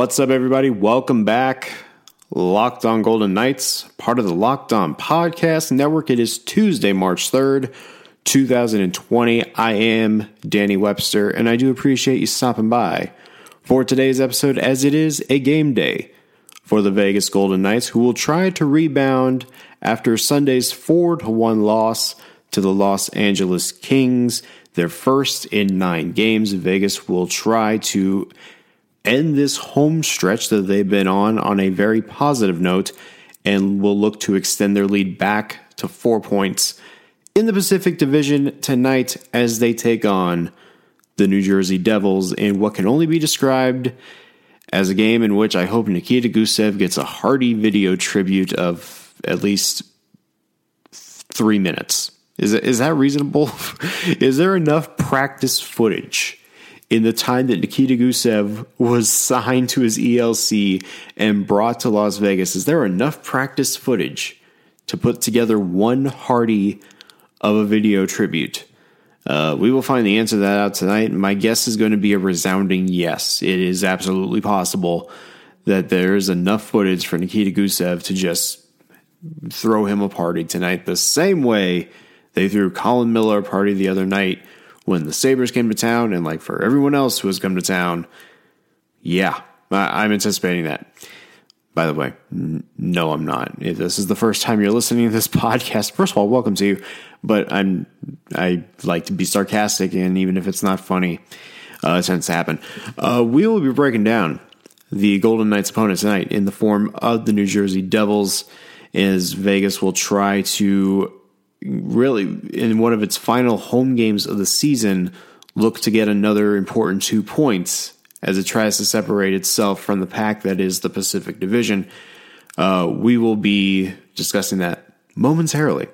What's up, everybody? Welcome back. Locked on Golden Knights, part of the Locked on Podcast Network. It is Tuesday, March 3rd, 2020. I am Danny Webster, and I do appreciate you stopping by for today's episode, as it is a game day for the Vegas Golden Knights, who will try to rebound after Sunday's 4 1 loss to the Los Angeles Kings. Their first in nine games. Vegas will try to end this home stretch that they've been on on a very positive note and will look to extend their lead back to four points in the Pacific Division tonight as they take on the New Jersey Devils in what can only be described as a game in which I hope Nikita Gusev gets a hearty video tribute of at least three minutes. Is, is that reasonable? is there enough practice footage in the time that Nikita Gusev was signed to his ELC and brought to Las Vegas, is there enough practice footage to put together one hearty of a video tribute? Uh, we will find the answer to that out tonight. My guess is going to be a resounding yes. It is absolutely possible that there is enough footage for Nikita Gusev to just throw him a party tonight, the same way they threw Colin Miller a party the other night when the Sabres came to town, and like for everyone else who has come to town, yeah, I'm anticipating that. By the way, no, I'm not. If this is the first time you're listening to this podcast, first of all, welcome to you. But I'm I like to be sarcastic, and even if it's not funny, uh, it tends to happen. Uh, we will be breaking down the Golden Knights opponent tonight in the form of the New Jersey Devils, as Vegas will try to really in one of its final home games of the season look to get another important two points as it tries to separate itself from the pack that is the Pacific Division. Uh, we will be discussing that momentarily.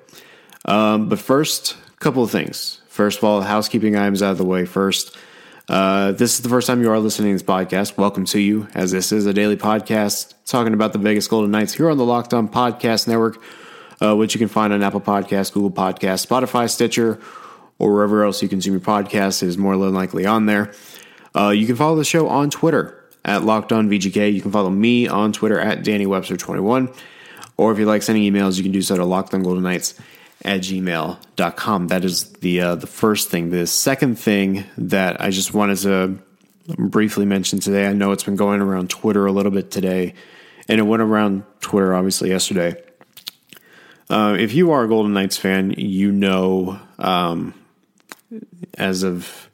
Um, but first, a couple of things. First of all, housekeeping items out of the way first. Uh, this is the first time you are listening to this podcast. Welcome to you, as this is a daily podcast talking about the Vegas Golden Knights here on the Locked On Podcast Network uh, which you can find on Apple Podcasts, Google Podcasts, Spotify, Stitcher, or wherever else you consume your podcast is more than likely on there. Uh, you can follow the show on Twitter at Locked On VGK. You can follow me on Twitter at Danny Webster21. Or if you like sending emails, you can do so to lockedongoldennights at gmail.com. That is the uh, the first thing. The second thing that I just wanted to briefly mention today, I know it's been going around Twitter a little bit today, and it went around Twitter obviously yesterday. Uh, if you are a Golden Knights fan, you know, um, as of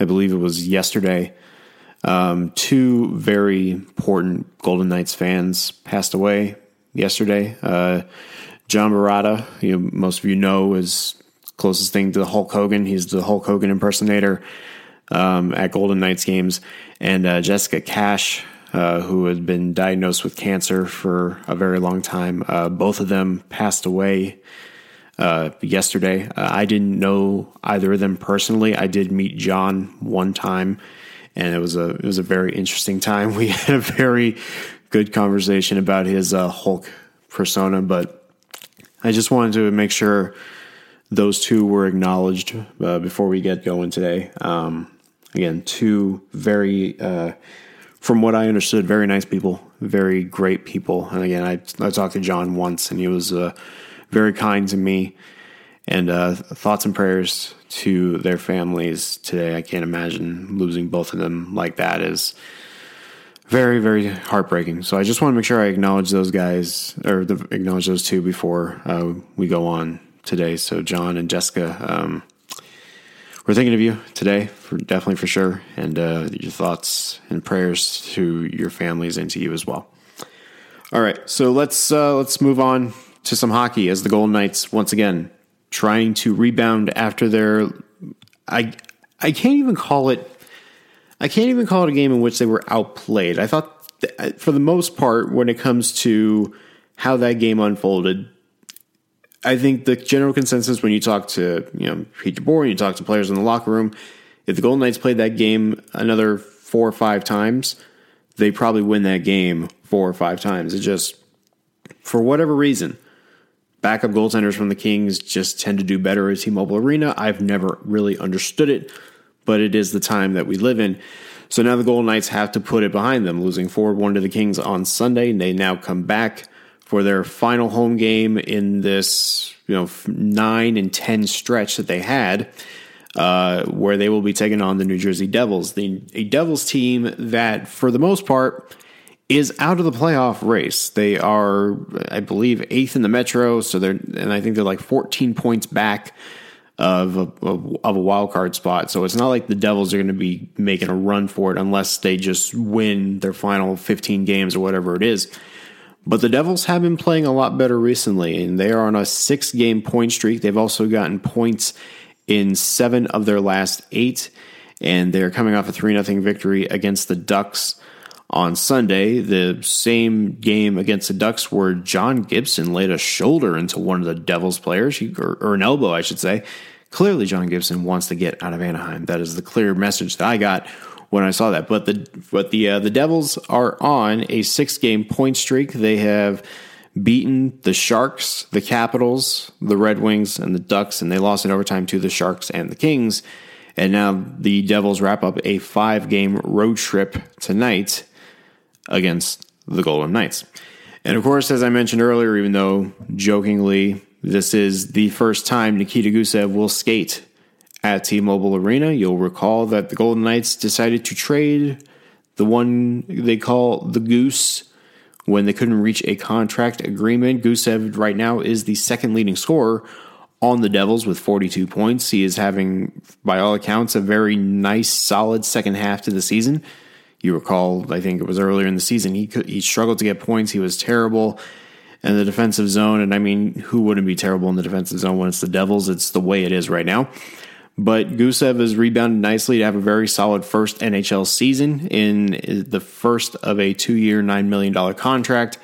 I believe it was yesterday, um, two very important Golden Knights fans passed away yesterday. Uh, John Barata, you know, most of you know, is closest thing to Hulk Hogan. He's the Hulk Hogan impersonator um, at Golden Knights games, and uh, Jessica Cash, uh, who had been diagnosed with cancer for a very long time. Uh, both of them passed away uh, yesterday. Uh, I didn't know either of them personally. I did meet John one time, and it was a it was a very interesting time. We had a very good conversation about his uh, Hulk persona, but I just wanted to make sure those two were acknowledged before we get going today. Um, again, two very from what I understood, very nice people, very great people. And again, I, I talked to John once, and he was uh, very kind to me. And uh, thoughts and prayers to their families today. I can't imagine losing both of them like that is very, very heartbreaking. So I just want to make sure I acknowledge those guys or the, acknowledge those two before uh, we go on today. So John and Jessica, um, we're thinking of you today, for definitely for sure, and uh, your thoughts and prayers to your families and to you as well. All right, so let's uh, let's move on to some hockey as the Golden Knights once again trying to rebound after their I I can't even call it I can't even call it a game in which they were outplayed. I thought for the most part when it comes to how that game unfolded, I think the general consensus when you talk to you know Pete DeBoer, you talk to players in the locker room, if the Golden Knights played that game another four or five times, they probably win that game four or five times. It just for whatever reason, backup goaltenders from the Kings just tend to do better at T-Mobile Arena. I've never really understood it, but it is the time that we live in. So now the Golden Knights have to put it behind them, losing 4 1 to the Kings on Sunday. And they now come back for their final home game in this you know 9 and 10 stretch that they had. Uh, where they will be taking on the New Jersey Devils, the a Devils team that, for the most part, is out of the playoff race. They are, I believe, eighth in the Metro, so they're, and I think they're like 14 points back of a, of, of a wild card spot. So it's not like the Devils are going to be making a run for it unless they just win their final 15 games or whatever it is. But the Devils have been playing a lot better recently, and they are on a six game point streak. They've also gotten points in seven of their last eight, and they're coming off a 3 0 victory against the Ducks on Sunday. The same game against the Ducks where John Gibson laid a shoulder into one of the Devils players, or, an elbow, I should say. Clearly, John Gibson wants to get out of Anaheim. That is the clear message that I got when I saw that. But the but the uh, the Devils are on a six game point streak. They have beaten the Sharks, the Capitals, the Red Wings, and the Ducks, and they lost in overtime to the Sharks and the Kings. And now the Devils wrap up a five game road trip tonight against the Golden Knights. And of course, as I mentioned earlier, even though jokingly this is the first time Nikita Gusev will skate at T Mobile Arena, you'll recall that the Golden Knights decided to trade the one they call the Goose when they couldn't reach a contract agreement. Gusev right now is the second leading scorer on the Devils with 42 points. He is having, by all accounts, a very nice, solid second half to the season. You recall, I think it was earlier in the season, he he struggled to get points. He was terrible in the defensive zone, and I mean, who wouldn't be terrible in the defensive zone when it's the Devils? It's the way it is right now. But Gusev has rebounded nicely to have a very solid first NHL season in the first of a two-year, nine million dollar contract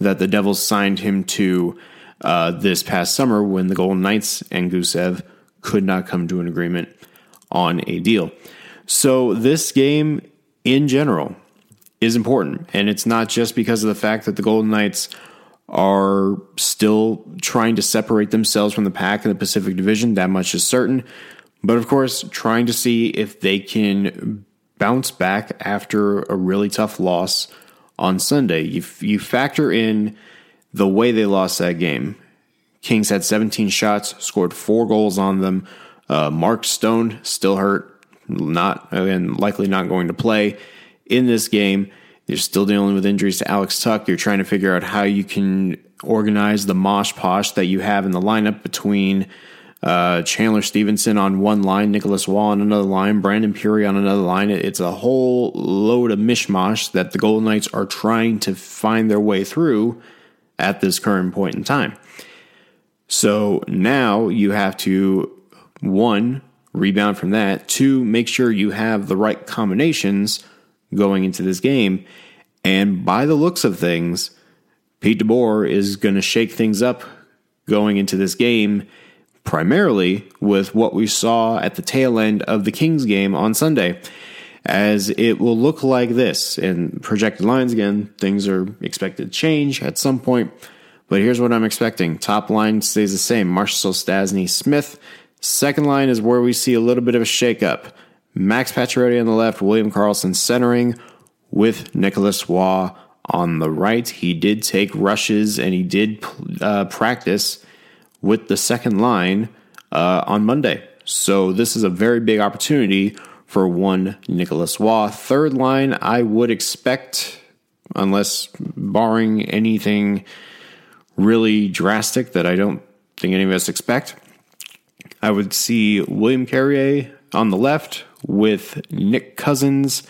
that the Devils signed him to uh, this past summer when the Golden Knights and Gusev could not come to an agreement on a deal. So this game in general is important. And it's not just because of the fact that the Golden Knights are still trying to separate themselves from the pack in the Pacific Division. That much is certain. But of course, trying to see if they can bounce back after a really tough loss on Sunday. You, you factor in the way they lost that game. Kings had 17 shots, scored four goals on them. Uh, Mark Stone still hurt not and likely not going to play in this game. You're still dealing with injuries to Alex Tuch. You're trying to figure out how you can organize the mosh posh that you have in the lineup between uh, Chandler Stephenson on one line, Nicholas Roy on another line, Brandon Pirri on another line. It's a whole load of mishmash that the Golden Knights are trying to find their way through at this current point in time. So now you have to, one, rebound from that. Two, make sure you have the right combinations going into this game. And by the looks of things, Pete DeBoer is going to shake things up going into this game, primarily with what we saw at the tail end of the Kings game on Sunday. As it will look like this, and projected lines again, things are expected to change at some point. But here's what I'm expecting. Top line stays the same. Marchessault Stastny Smith Second line is where we see a little bit of a shakeup. Max Pacioretty on the left, William Karlsson centering with Nicholas Roy on the right. He did take rushes and he did uh, practice with the second line uh, on Monday. So this is a very big opportunity for one Nicholas Roy. Third line, I would expect, unless barring anything really drastic that I don't think any of us expect, I would see William Carrier on the left with Nick Cousins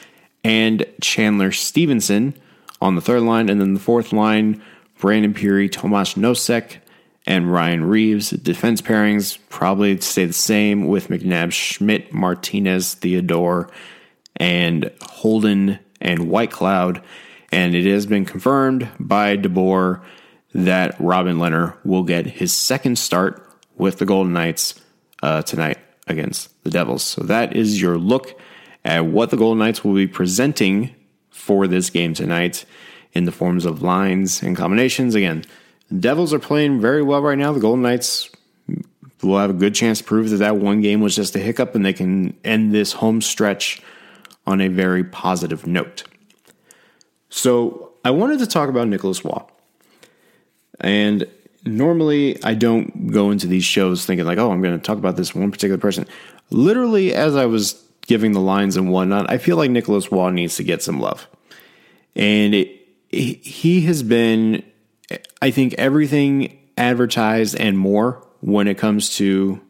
and Chandler Stephenson on the third line. And then the fourth line, Brandon Pirri, Tomas Nosek, and Ryan Reaves. Defense pairings probably stay the same with McNabb, Schmidt, Martinez, Theodore, and Holden and Whitecloud. And it has been confirmed by DeBoer that Robin Lehner will get his second start with the Golden Knights uh, tonight against the Devils. So that is your look at what the Golden Knights will be presenting for this game tonight in the forms of lines and combinations. Again, Devils are playing very well right now. The Golden Knights will have a good chance to prove that that one game was just a hiccup and they can end this home stretch on a very positive note. So I wanted to talk about Nicholas Roy. And normally I don't go into these shows thinking like, oh, I'm going to talk about this one particular person. Literally, as I was giving the lines and whatnot, I feel like Nicholas Roy needs to get some love. And it, he has been, I think, everything advertised and more when it comes to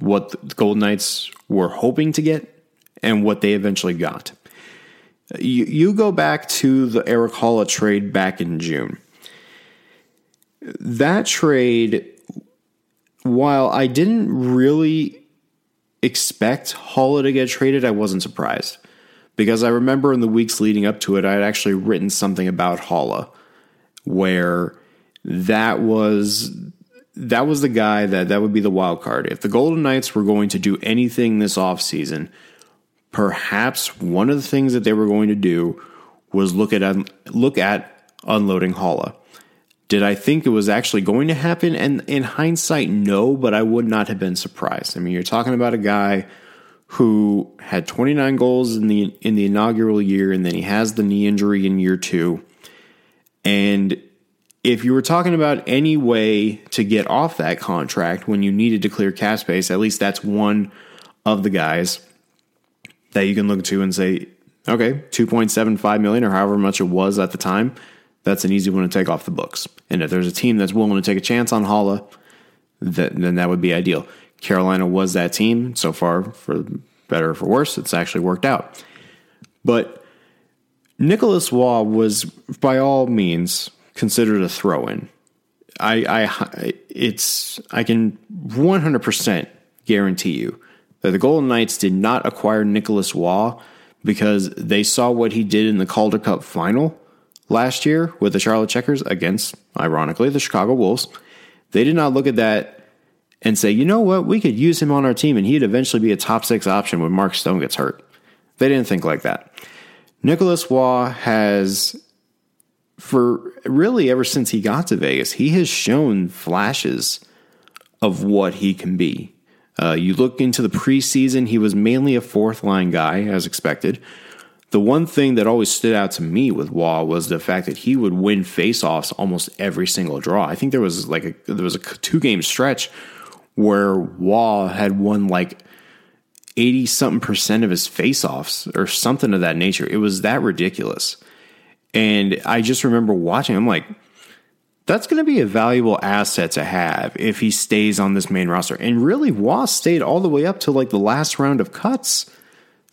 what the Golden Knights were hoping to get and what they eventually got. You, you go back to the Erik Haula trade back in June. That trade, while I didn't really expect Haula to get traded, I wasn't surprised. Because I remember in the weeks leading up to it, I had actually written something about Haula where that was that was the guy that that would be the wild card. If the Golden Knights were going to do anything this offseason, perhaps one of the things that they were going to do was look at look at unloading Haula. Did I think it was actually going to happen? And in hindsight, no, but I would not have been surprised. I mean, you're talking about a guy who had 29 goals in the in the inaugural year and then he has the knee injury in year 2. And if you were talking about any way to get off that contract when you needed to clear cap space, at least that's one of the guys that you can look to and say, okay, 2.75 million or however much it was at the time, that's an easy one to take off the books. And if there's a team that's willing to take a chance on that, then that would be ideal. Carolina was that team so far, for better or for worse, it's actually worked out. But Nicholas Roy was, by all means, considered a throw in. I, I, it's, I can 100% guarantee you that the Golden Knights did not acquire Nicholas Roy because they saw what he did in the Calder Cup final last year with the Charlotte Checkers against, ironically, the Chicago Wolves. They did not look at that and say, you know what, we could use him on our team and he'd eventually be a top six option when Mark Stone gets hurt. They didn't think like that. Nicholas Roy has for really ever since he got to Vegas, he has shown flashes of what he can be. Uh, you look into the preseason, he was mainly a fourth line guy, as expected. The one thing that always stood out to me with Roy was the fact that he would win faceoffs almost every single draw. I think there was like a, there was a two game stretch where Roy had won like 80 something percent of his faceoffs or something of that nature. It was that ridiculous. And I just remember watching, I'm like, that's going to be a valuable asset to have if he stays on this main roster. And really, Roy stayed all the way up to like the last round of cuts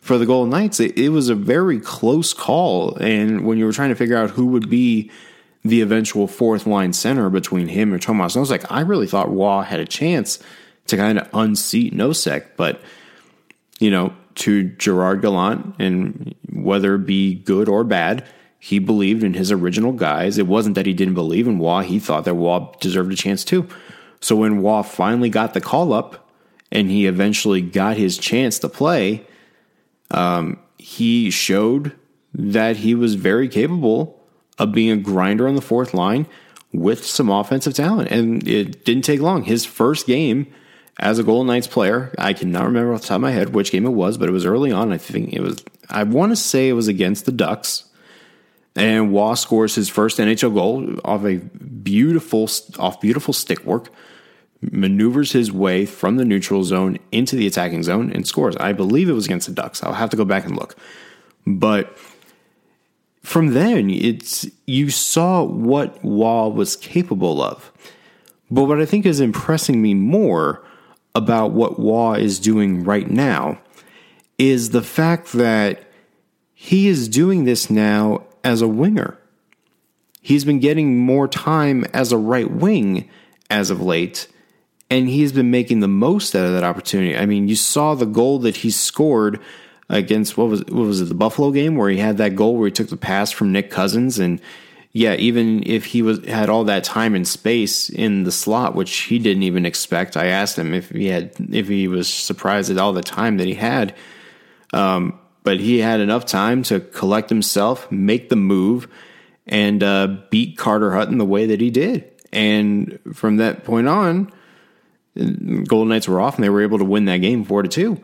for the Golden Knights. It, it, was a very close call. And when you were trying to figure out who would be the eventual fourth line center between him and Tomas, I was like, I really thought Roy had a chance to kind of unseat Nosek. But, you know, to Gerard Gallant, and whether it be good or bad, he believed in his original guys. It wasn't that he didn't believe in Roy. He thought that Roy deserved a chance too. So when Roy finally got the call up and he eventually got his chance to play, um, he showed that he was very capable of being a grinder on the fourth line with some offensive talent. And it didn't take long. His first game as a Golden Knights player, I cannot remember off the top of my head which game it was, but it was early on. I think it was, I want to say it was against the Ducks and Roy scores his first NHL goal off a beautiful off beautiful stick work, maneuvers his way from the neutral zone into the attacking zone and scores. I believe it was against the Ducks. I'll have to go back and look. But from then, it's you saw what Roy was capable of. But what I think is impressing me more about what Roy is doing right now is the fact that he is doing this now as a winger. He's been getting more time as a right wing as of late, and he's been making the most out of that opportunity. I mean, you saw the goal that he scored against what was what was it the Buffalo game where he had that goal where he took the pass from Nick Cousins and yeah, even if he was had all that time and space in the slot, which he didn't even expect, I asked him if he had if he was surprised at all the time that he had. Um, but he had enough time to collect himself, make the move, and uh, beat Carter Hutton the way that he did. And from that point on, Golden Knights were off, and they were able to win that game four to two.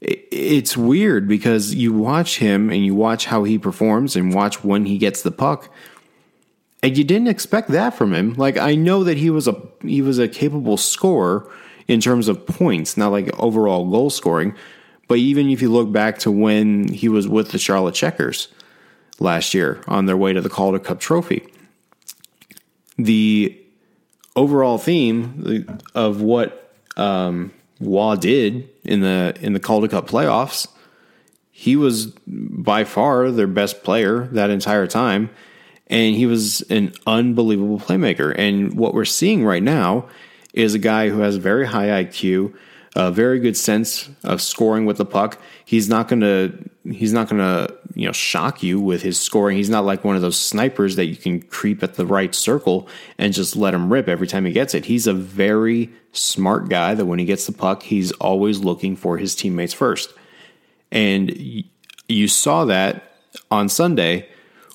it's weird because you watch him and you watch how he performs and watch when he gets the puck and you didn't expect that from him like i know that he was a he was a capable scorer in terms of points not like overall goal scoring but even if you look back to when he was with the charlotte checkers last year on their way to the calder cup trophy the overall theme of what um, Roy did in the in the Calder Cup playoffs, he was by far their best player that entire time, and he was an unbelievable playmaker. And what we're seeing right now is a guy who has very high IQ, a very good sense of scoring with the puck. He's not gonna he's not gonna you know shock you with his scoring. He's not like one of those snipers that you can creep at the right circle and just let him rip every time he gets it. He's a very smart guy that when he gets the puck, he's always looking for his teammates first. And you saw that on Sunday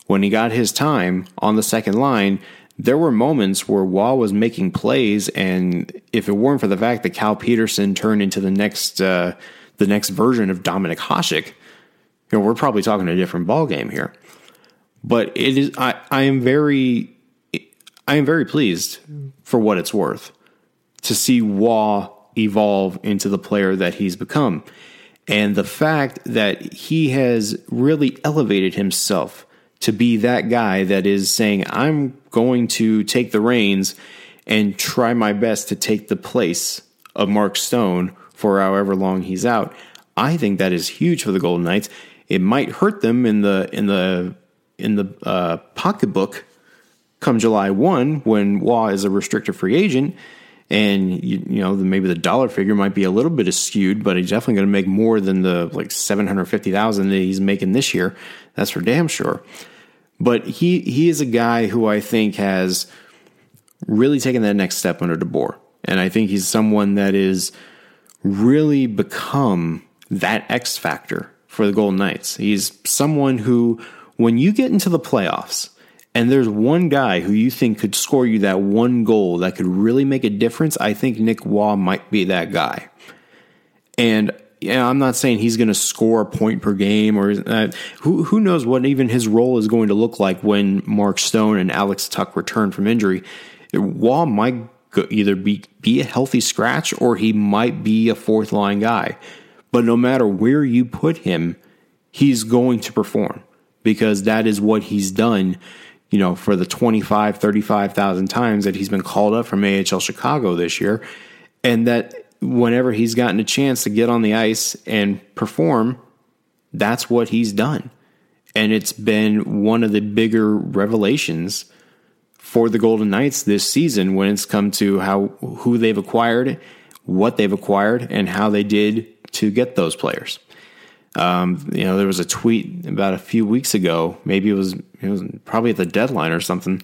when he got his time on the second line. There were moments where Roy was making plays, and if it weren't for the fact that Cal Petersen turned into the next uh, the next version of Dominik Hasek, you know, we're probably talking a different ball game here. But it is I, I am very I am very pleased for what it's worth to see Roy evolve into the player that he's become. And the fact that he has really elevated himself to be that guy that is saying, I'm going to take the reins and try my best to take the place of Mark Stone for however long he's out. I think that is huge for the Golden Knights. It might hurt them in the in the in the uh, pocketbook come July one when Roy is a restricted free agent, and you, you know maybe the dollar figure might be a little bit skewed, but he's definitely going to make more than the like seven hundred fifty thousand that he's making this year. That's for damn sure. But he he is a guy who I think has really taken that next step under DeBoer, and I think he's someone that is really become that X factor for the Golden Knights. He's someone who, when you get into the playoffs, and there's one guy who you think could score you that one goal that could really make a difference, I think Nick Roy might be that guy. And yeah, I'm not saying he's going to score a point per game, or uh, who who knows what even his role is going to look like when Mark Stone and Alex Tuch return from injury. Roy might either be be a healthy scratch or he might be a fourth line guy. But no matter where you put him, he's going to perform because that is what he's done, you know, for the 25, 35,000 times that he's been called up from AHL Chicago this year. And that whenever he's gotten a chance to get on the ice and perform, that's what he's done. And it's been one of the bigger revelations for the Golden Knights this season when it's come to how who they've acquired, what they've acquired, and how they did to get those players. Um, you know, there was a tweet about a few weeks ago, maybe it was it was probably at the deadline or something,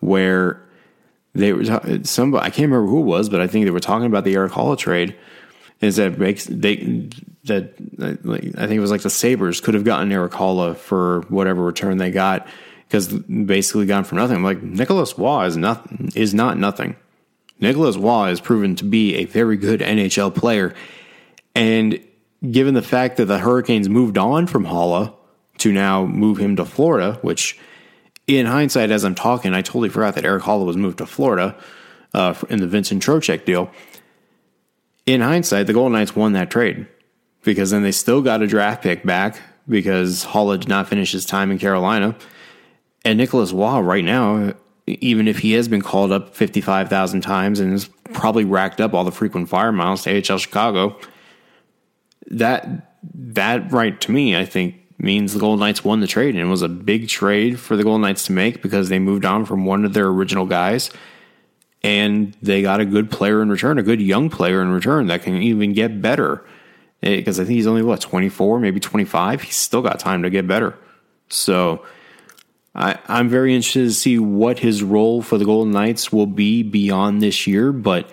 where they were some I can't remember who it was, but I think they were talking about the Erik Haula trade. Is that makes they that I think it was like the Sabres could have gotten Erik Haula for whatever return they got because basically gone for nothing. I'm like Nicholas Roy is not is not nothing. Nicholas Roy has proven to be a very good NHL player and given the fact that the Hurricanes moved on from Haula to now move him to Florida, which in hindsight, as I'm talking, I totally forgot that Erik Haula was moved to Florida uh, in the Vincent Trocheck deal. In hindsight, the Golden Knights won that trade because then they still got a draft pick back because Haula did not finish his time in Carolina. And Nicholas Roy, right now, even if he has been called up 55,000 times and has probably racked up all the frequent fire miles to AHL Chicago, that that right to me, I think means the Golden Knights won the trade and it was a big trade for the Golden Knights to make because they moved on from one of their original guys and they got a good player in return, a good young player in return that can even get better. Because eh, I think he's only what 24, maybe 25. He's still got time to get better. So I, I'm very interested to see what his role for the Golden Knights will be beyond this year, but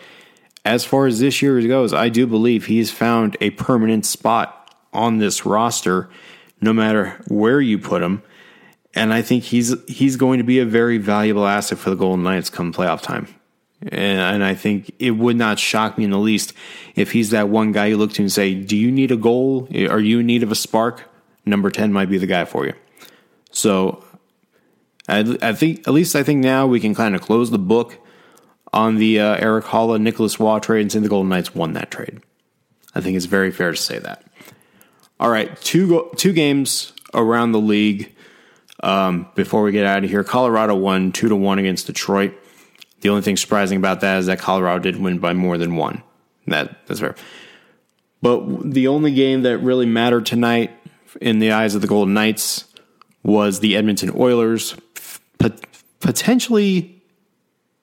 as far as this year goes, I do believe he's found a permanent spot on this roster, no matter where you put him. And I think he's he's going to be a very valuable asset for the Golden Knights come playoff time. And, and I think it would not shock me in the least if he's that one guy you look to and say, Do you need a goal? Are you in need of a spark? Number 10 might be the guy for you. So I, I think, at least I think now we can kind of close the book on the uh, Erik Haula Nicholas Roy trade and the Golden Knights won that trade. I think it's very fair to say that. All right, two go- two games around the league um, before we get out of here. Colorado won two to one against Detroit. The only thing surprising about that is that Colorado did win by more than one. That that's fair. But the only game that really mattered tonight in the eyes of the Golden Knights was the Edmonton Oilers potentially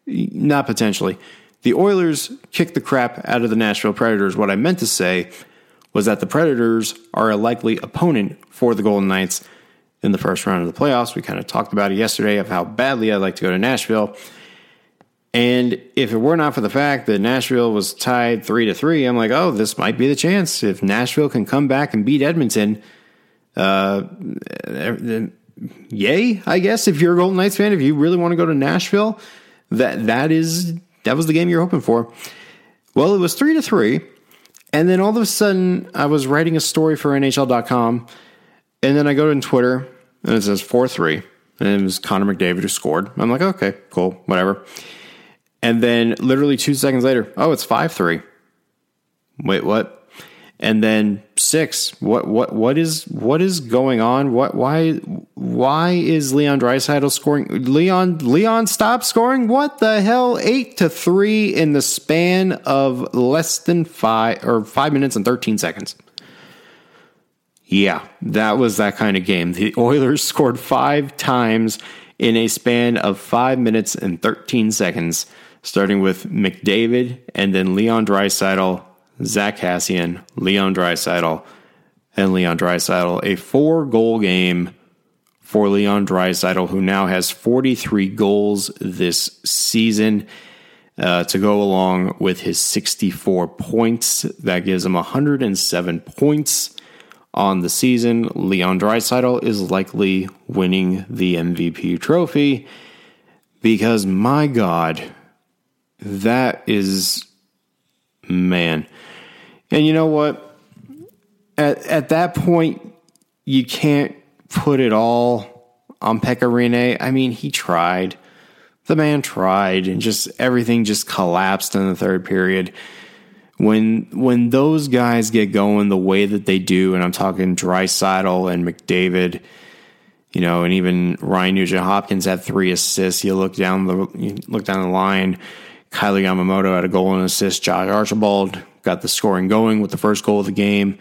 not potentially. The Oilers kicked the crap out of the Nashville Predators. What I meant to say was that the Predators are a likely opponent for the Golden Knights in the first round of the playoffs. We kind of talked about it yesterday of how badly I'd like to go to Nashville. And if it were not for the fact that Nashville was tied three to three, I'm like, oh, this might be the chance. If Nashville can come back and beat Edmonton, uh, yay, I guess. If you're a Golden Knights fan, if you really want to go to Nashville, that that is that was the game you're hoping for. Well, it was three to three, and then all of a sudden, I was writing a story for NHL.com, and then I go to Twitter and it says four three, and it was Connor McDavid who scored. I'm like, okay, cool, whatever. And then literally two seconds later, oh, it's five three. Wait, what? And then six. What what what is what is going on? What why why is Leon Draisaitl scoring? Leon Leon stop scoring. What the hell? Eight to three in the span of less than five or five minutes and thirteen seconds. Yeah, that was that kind of game. The Oilers scored five times in a span of five minutes and thirteen seconds, starting with McDavid and then Leon Draisaitl Zack Kassian, Leon Draisaitl, and Leon Draisaitl. A four goal game for Leon Draisaitl, who now has 43 goals this season. Uh, to go along with his 64 points. That gives him 107 points on the season. Leon Draisaitl is likely winning the MVP trophy because, my God, that is, man, and you know what? At at that point, you can't put it all on Pekka Rinne. I mean, he tried. The man tried, and just everything just collapsed in the third period. When when those guys get going the way that they do, and I'm talking Draisaitl and McDavid, you know, and even Ryan Nugent Hopkins had three assists. You look down the you look down the line. Kailer Yamamoto had a goal and assist. Josh Archibald got the scoring going with the first goal of the game.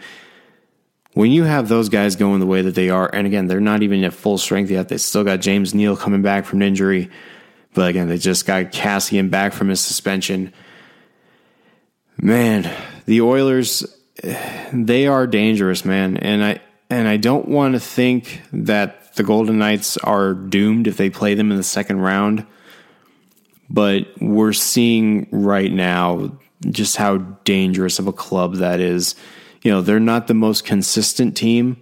When you have those guys going the way that they are, and again, they're not even at full strength yet. They still got James Neal coming back from injury. But again, they just got Kassian back from his suspension. Man, the Oilers, they are dangerous, man. And I and I don't want to think that the Golden Knights are doomed if they play them in the second round. But we're seeing right now just how dangerous of a club that is. You know, they're not the most consistent team,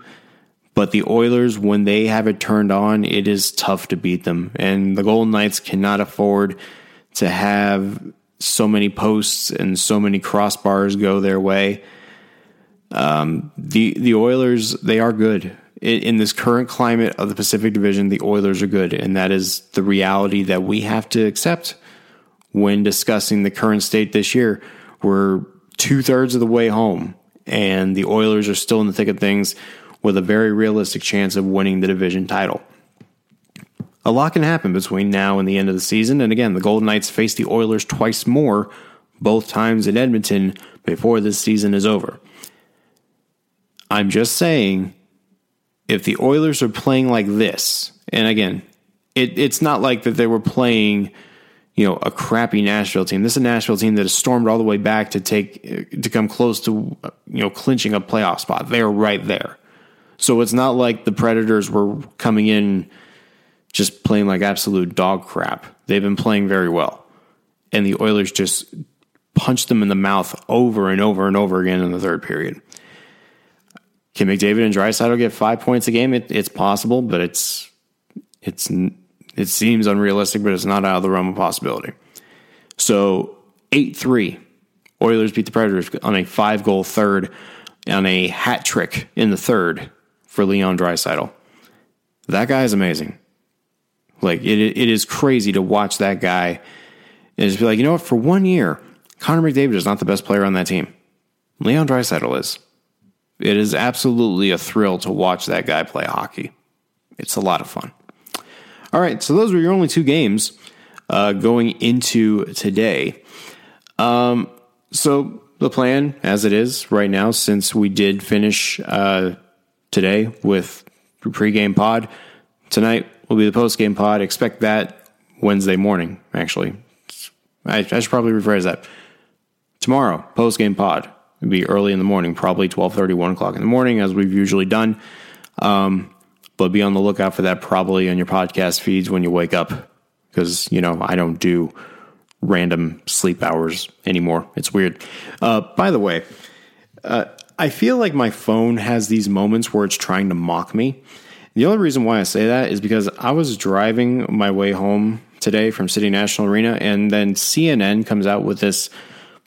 but the Oilers, when they have it turned on, it is tough to beat them. And the Golden Knights cannot afford to have so many posts and so many crossbars go their way. Um, the the Oilers, they are good. In, this current climate of the Pacific Division, the Oilers are good, and that is the reality that we have to accept when discussing the current state this year. We're two thirds of the way home, and the Oilers are still in the thick of things with a very realistic chance of winning the division title. A lot can happen between now and the end of the season, and again, the Golden Knights face the Oilers twice more, both times in Edmonton, before this season is over. I'm just saying, if the Oilers are playing like this, and again, it, it's not like that they were playing you know, a crappy Nashville team. This is a Nashville team that has stormed all the way back to take to come close to you know clinching a playoff spot. They're right there. So it's not like the Predators were coming in just playing like absolute dog crap. They've been playing very well. And the Oilers just punched them in the mouth over and over and over again in the third period. Can McDavid and Draisaitl get five points a game? It, it's possible, but it's it's it seems unrealistic, but it's not out of the realm of possibility. So 8 3. Oilers beat the Predators on a five goal third on a hat trick in the third for Leon Draisaitl. That guy is amazing. Like it, it is crazy to watch that guy and just be like, you know what? For one year, Connor McDavid is not the best player on that team. Leon Draisaitl is. It is absolutely a thrill to watch that guy play hockey. It's a lot of fun. All right, so those were your only two games uh, going into today. Um, so the plan, as it is right now, since we did finish uh, today with pregame pod, tonight will be the postgame pod. Expect that Wednesday morning. Actually, I, I should probably rephrase that. Tomorrow, postgame pod. It'll be early in the morning, probably 12:30, 1 o'clock in the morning, as we've usually done. Um, but be on the lookout for that probably on your podcast feeds when you wake up, because you know I don't do random sleep hours anymore. It's weird. Uh, by the way, uh, I feel like my phone has these moments where it's trying to mock me. The only reason why I say that is because I was driving my way home today from City National Arena, and then CNN comes out with this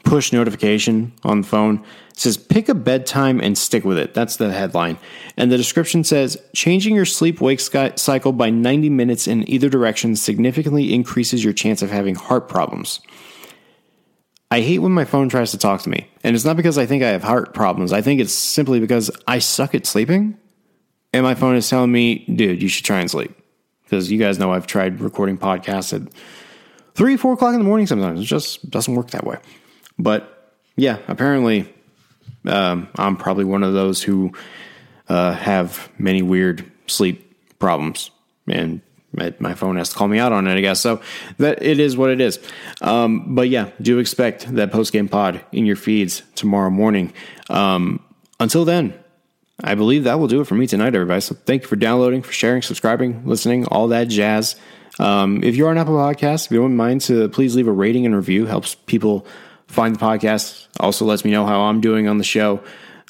push notification on the phone. It says, pick a bedtime and stick with it. That's the headline. And the description says, changing your sleep wake cycle by 90 minutes in either direction significantly increases your chance of having heart problems. I hate when my phone tries to talk to me. And it's not because I think I have heart problems. I think it's simply because I suck at sleeping. And my phone is telling me, dude, you should try and sleep. Because you guys know I've tried recording podcasts at three, four o'clock in the morning sometimes. It just doesn't work that way. But yeah, apparently um, I'm probably one of those who uh, have many weird sleep problems, and my phone has to call me out on it, I guess. So that it is what it is. Um, but yeah, do expect that post game pod in your feeds tomorrow morning. Um, until then, I believe that will do it for me tonight, everybody. So thank you for downloading, for sharing, subscribing, listening, all that jazz. Um, if you're on Apple Podcasts, if you don't mind to please leave a rating and review, helps people find the podcast. Also lets me know how I'm doing on the show.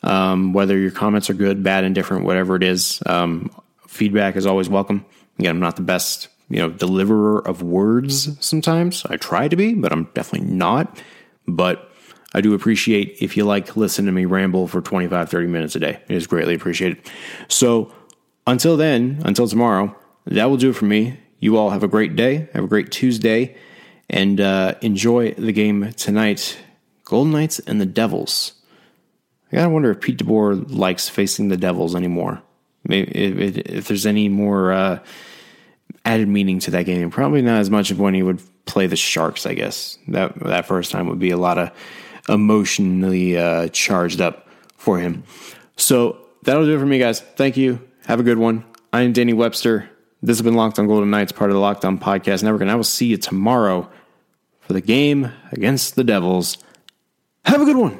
Um, whether your comments are good, bad, indifferent, whatever it is, um, feedback is always welcome. Again, I'm not the best, you know, deliverer of words sometimes. I try to be, but I'm definitely not. But I do appreciate if you like listen to me ramble for 25, 30 minutes a day. It is greatly appreciated. So until then, until tomorrow, that will do it for me. You all have a great day. Have a great Tuesday and uh, enjoy the game tonight. Golden Knights and the Devils. I gotta wonder if Pete DeBoer likes facing the Devils anymore. Maybe if, if there's any more uh, added meaning to that game. Probably not as much of when he would play the Sharks. I guess that that first time would be a lot of emotionally uh, charged up for him. So that'll do it for me, guys. Thank you. Have a good one. I'm Danny Webster. This has been Locked on Golden Knights, part of the Locked on Podcast Network, and I will see you tomorrow for the game against the Devils. Have a good one.